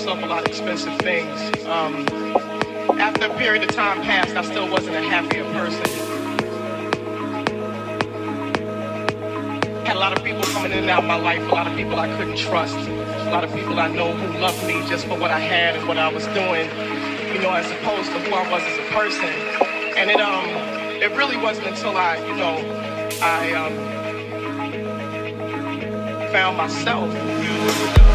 myself a lot of expensive things, um, after a period of time passed, I still wasn't a happier person. Had a lot of people coming in and out of my life, a lot of people I couldn't trust, a lot of people I know who loved me just for what I had and what I was doing, you know, as opposed to who I was as a person. And it um it really wasn't until I, you know, I um found myself.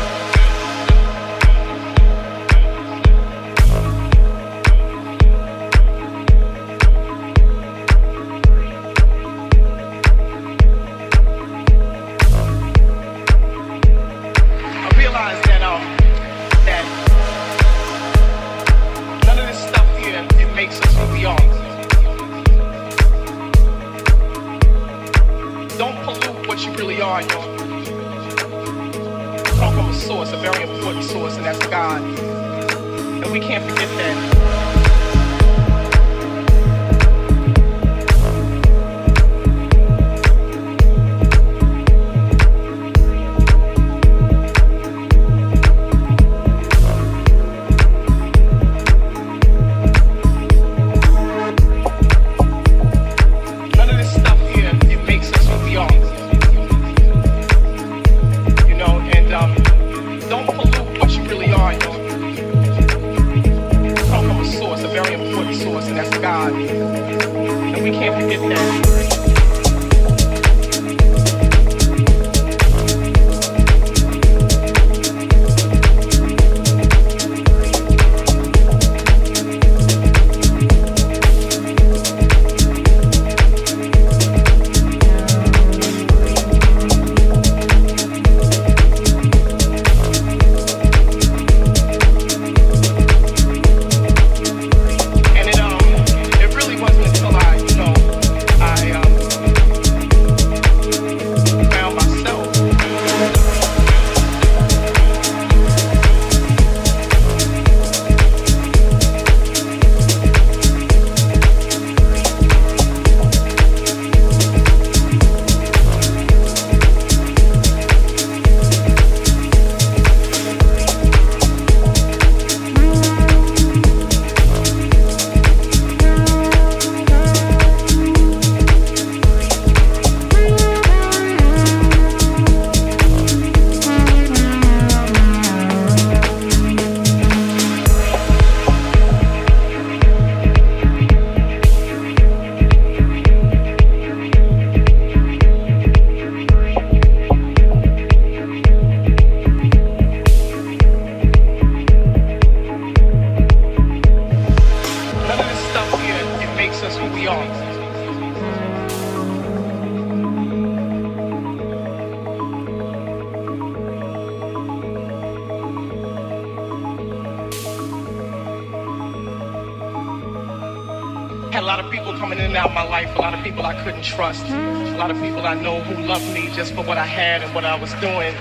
Had a lot of people coming in and out of my life, a lot of people I couldn't trust, a lot of people I know who loved me just for what I had and what I was doing,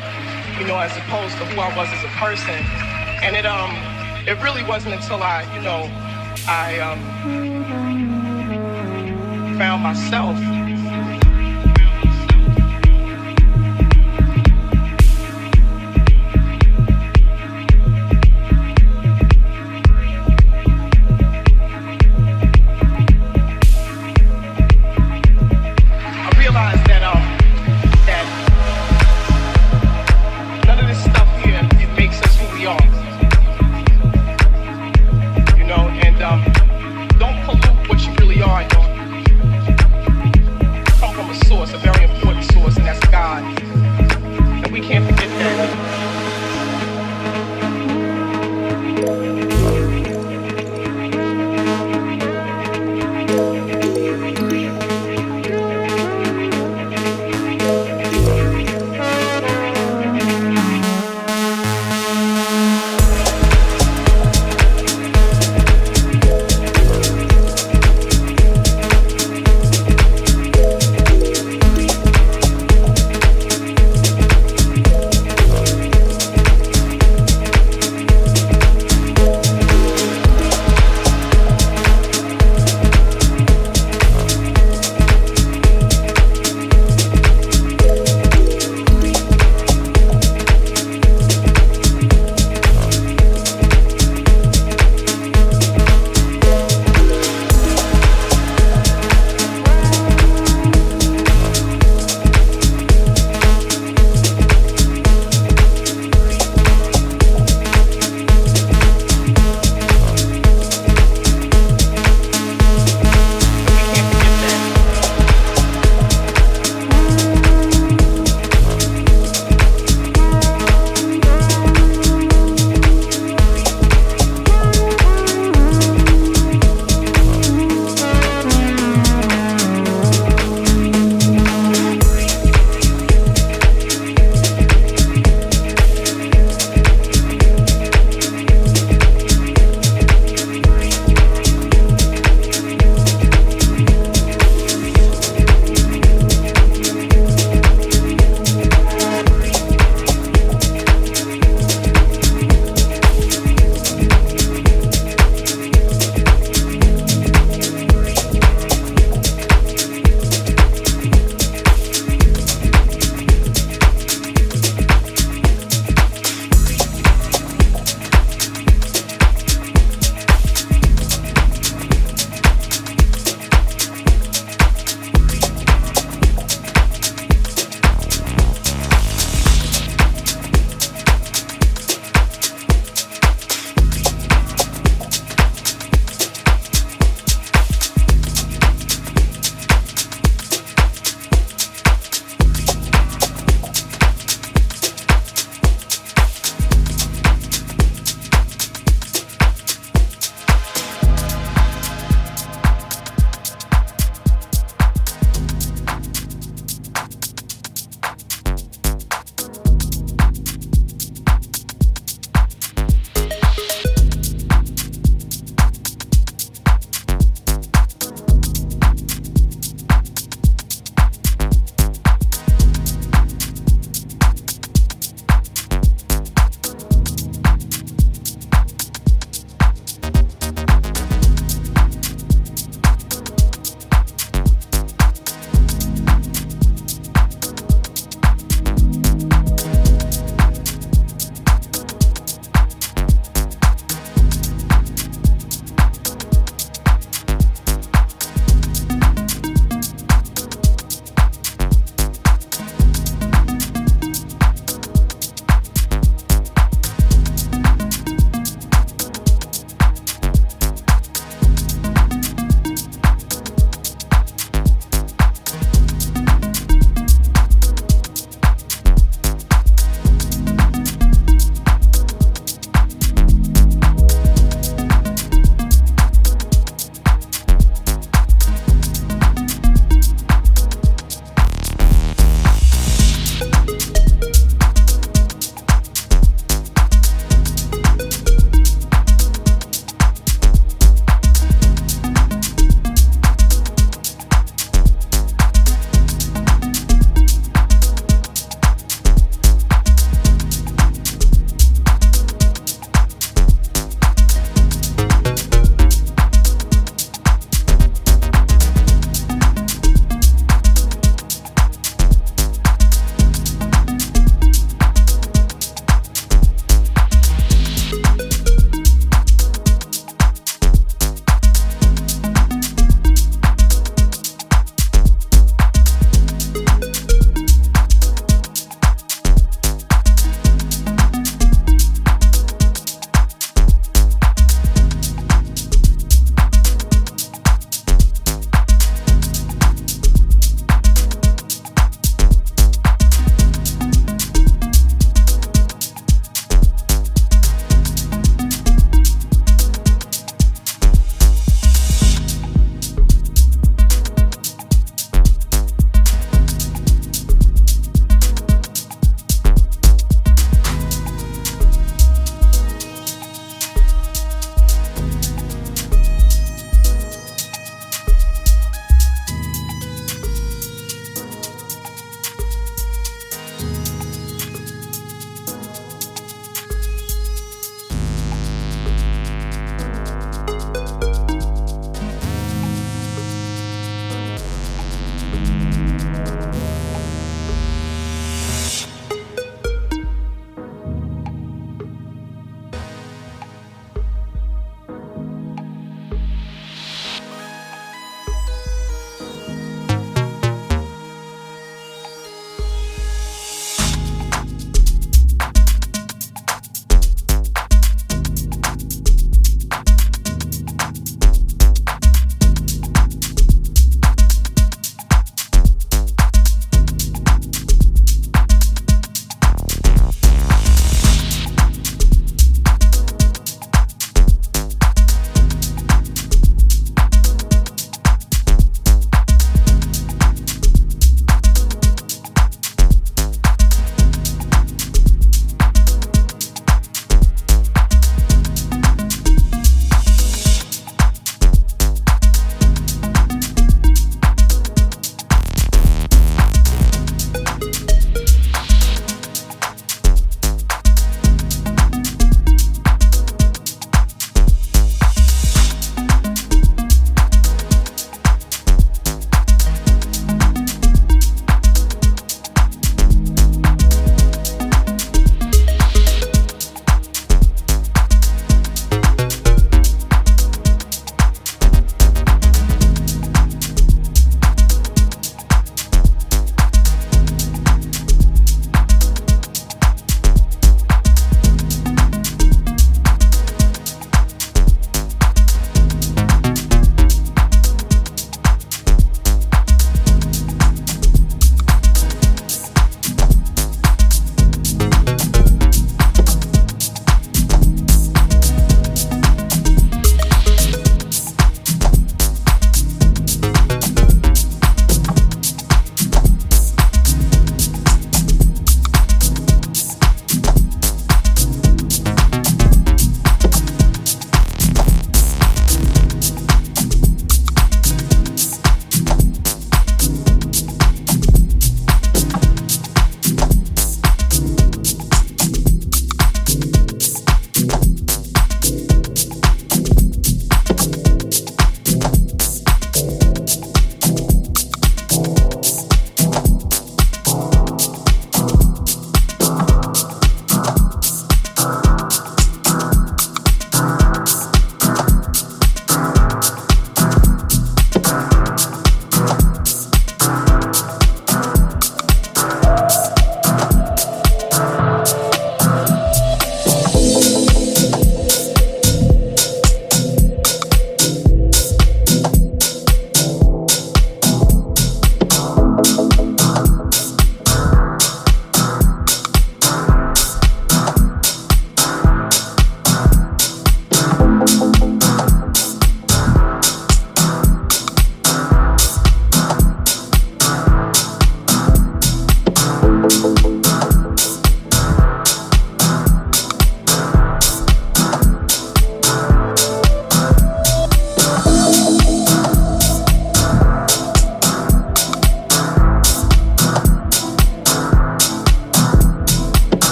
you know, as opposed to who I was as a person. And it um it really wasn't until I, you know, I um found myself.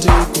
do.